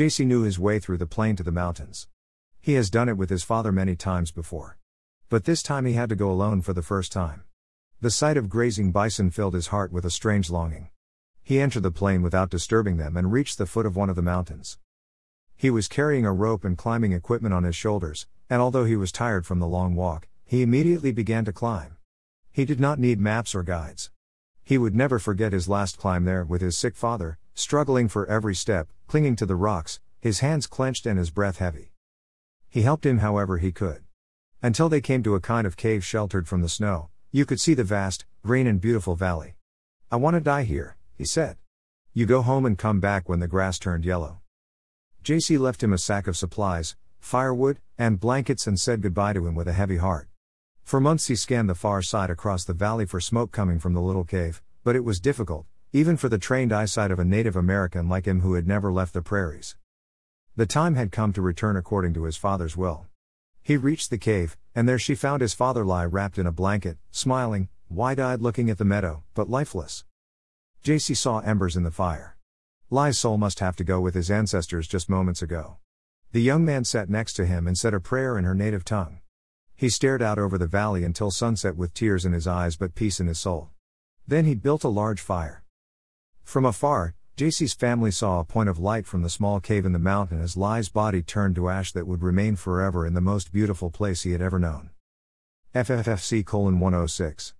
JC knew his way through the plain to the mountains. He has done it with his father many times before. But this time he had to go alone for the first time. The sight of grazing bison filled his heart with a strange longing. He entered the plain without disturbing them and reached the foot of one of the mountains. He was carrying a rope and climbing equipment on his shoulders, and although he was tired from the long walk, he immediately began to climb. He did not need maps or guides. He would never forget his last climb there with his sick father, struggling for every step, clinging to the rocks, his hands clenched and his breath heavy. He helped him however he could. Until they came to a kind of cave sheltered from the snow, you could see the vast, green and beautiful valley. I want to die here, he said. You go home and come back when the grass turned yellow. JC left him a sack of supplies, firewood, and blankets and said goodbye to him with a heavy heart. For months he scanned the far side across the valley for smoke coming from the little cave, but it was difficult, even for the trained eyesight of a Native American like him who had never left the prairies. The time had come to return according to his father's will. He reached the cave, and there she found his father lie wrapped in a blanket, smiling, wide eyed looking at the meadow, but lifeless. JC saw embers in the fire. Lie's soul must have to go with his ancestors just moments ago. The young man sat next to him and said a prayer in her native tongue. He stared out over the valley until sunset with tears in his eyes but peace in his soul. Then he built a large fire. From afar, JC's family saw a point of light from the small cave in the mountain as Lie's body turned to ash that would remain forever in the most beautiful place he had ever known. FFFC 106